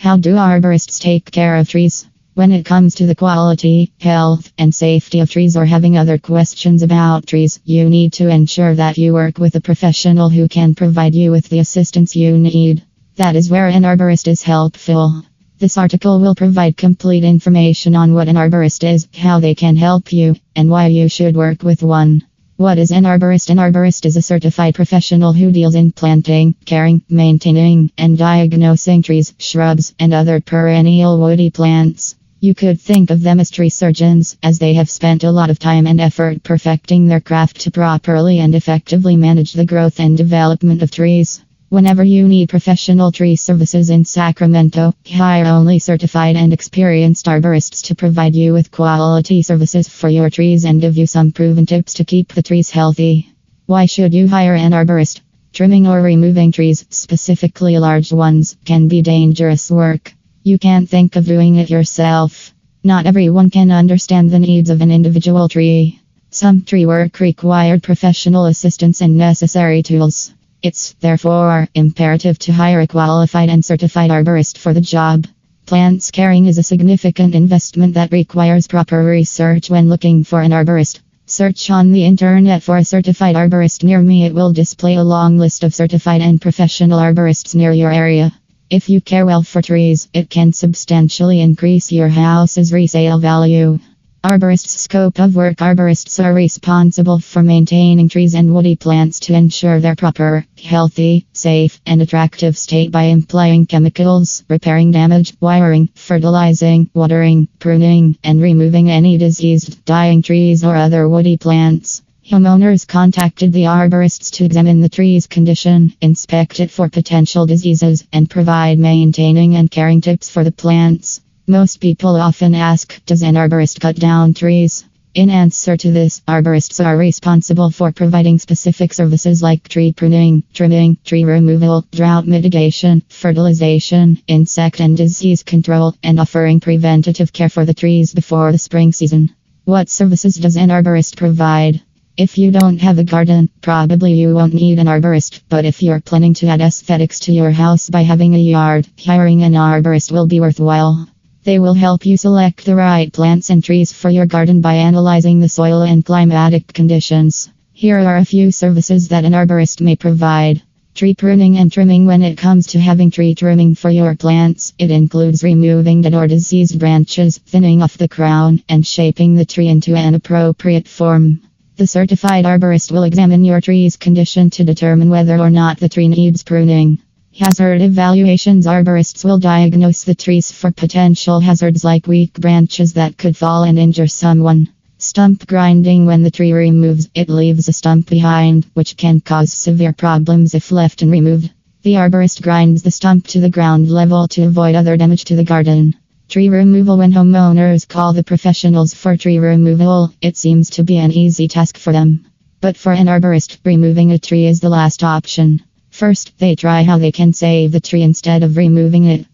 How do arborists take care of trees? When it comes to the quality, health, and safety of trees or having other questions about trees, you need to ensure that you work with a professional who can provide you with the assistance you need. That is where an arborist is helpful. This article will provide complete information on what an arborist is, how they can help you, and why you should work with one. What is an arborist? An arborist is a certified professional who deals in planting, caring, maintaining, and diagnosing trees, shrubs, and other perennial woody plants. You could think of them as tree surgeons, as they have spent a lot of time and effort perfecting their craft to properly and effectively manage the growth and development of trees. Whenever you need professional tree services in Sacramento, hire only certified and experienced arborists to provide you with quality services for your trees and give you some proven tips to keep the trees healthy. Why should you hire an arborist? Trimming or removing trees, specifically large ones, can be dangerous work. You can't think of doing it yourself. Not everyone can understand the needs of an individual tree. Some tree work required professional assistance and necessary tools. It's therefore imperative to hire a qualified and certified arborist for the job. Plants caring is a significant investment that requires proper research when looking for an arborist. Search on the internet for a certified arborist near me. It will display a long list of certified and professional arborists near your area. If you care well for trees, it can substantially increase your house's resale value. Arborists' scope of work Arborists are responsible for maintaining trees and woody plants to ensure their proper, healthy, safe, and attractive state by applying chemicals, repairing damage, wiring, fertilizing, watering, pruning, and removing any diseased, dying trees or other woody plants. Homeowners contacted the arborists to examine the tree's condition, inspect it for potential diseases, and provide maintaining and caring tips for the plants. Most people often ask, does an arborist cut down trees? In answer to this, arborists are responsible for providing specific services like tree pruning, trimming, tree removal, drought mitigation, fertilization, insect and disease control, and offering preventative care for the trees before the spring season. What services does an arborist provide? If you don't have a garden, probably you won't need an arborist, but if you're planning to add aesthetics to your house by having a yard, hiring an arborist will be worthwhile. They will help you select the right plants and trees for your garden by analyzing the soil and climatic conditions. Here are a few services that an arborist may provide. Tree pruning and trimming When it comes to having tree trimming for your plants, it includes removing dead or diseased branches, thinning off the crown, and shaping the tree into an appropriate form. The certified arborist will examine your tree's condition to determine whether or not the tree needs pruning. Hazard evaluations Arborists will diagnose the trees for potential hazards like weak branches that could fall and injure someone. Stump grinding When the tree removes, it leaves a stump behind, which can cause severe problems if left unremoved. The arborist grinds the stump to the ground level to avoid other damage to the garden. Tree removal When homeowners call the professionals for tree removal, it seems to be an easy task for them. But for an arborist, removing a tree is the last option. First, they try how they can save the tree instead of removing it.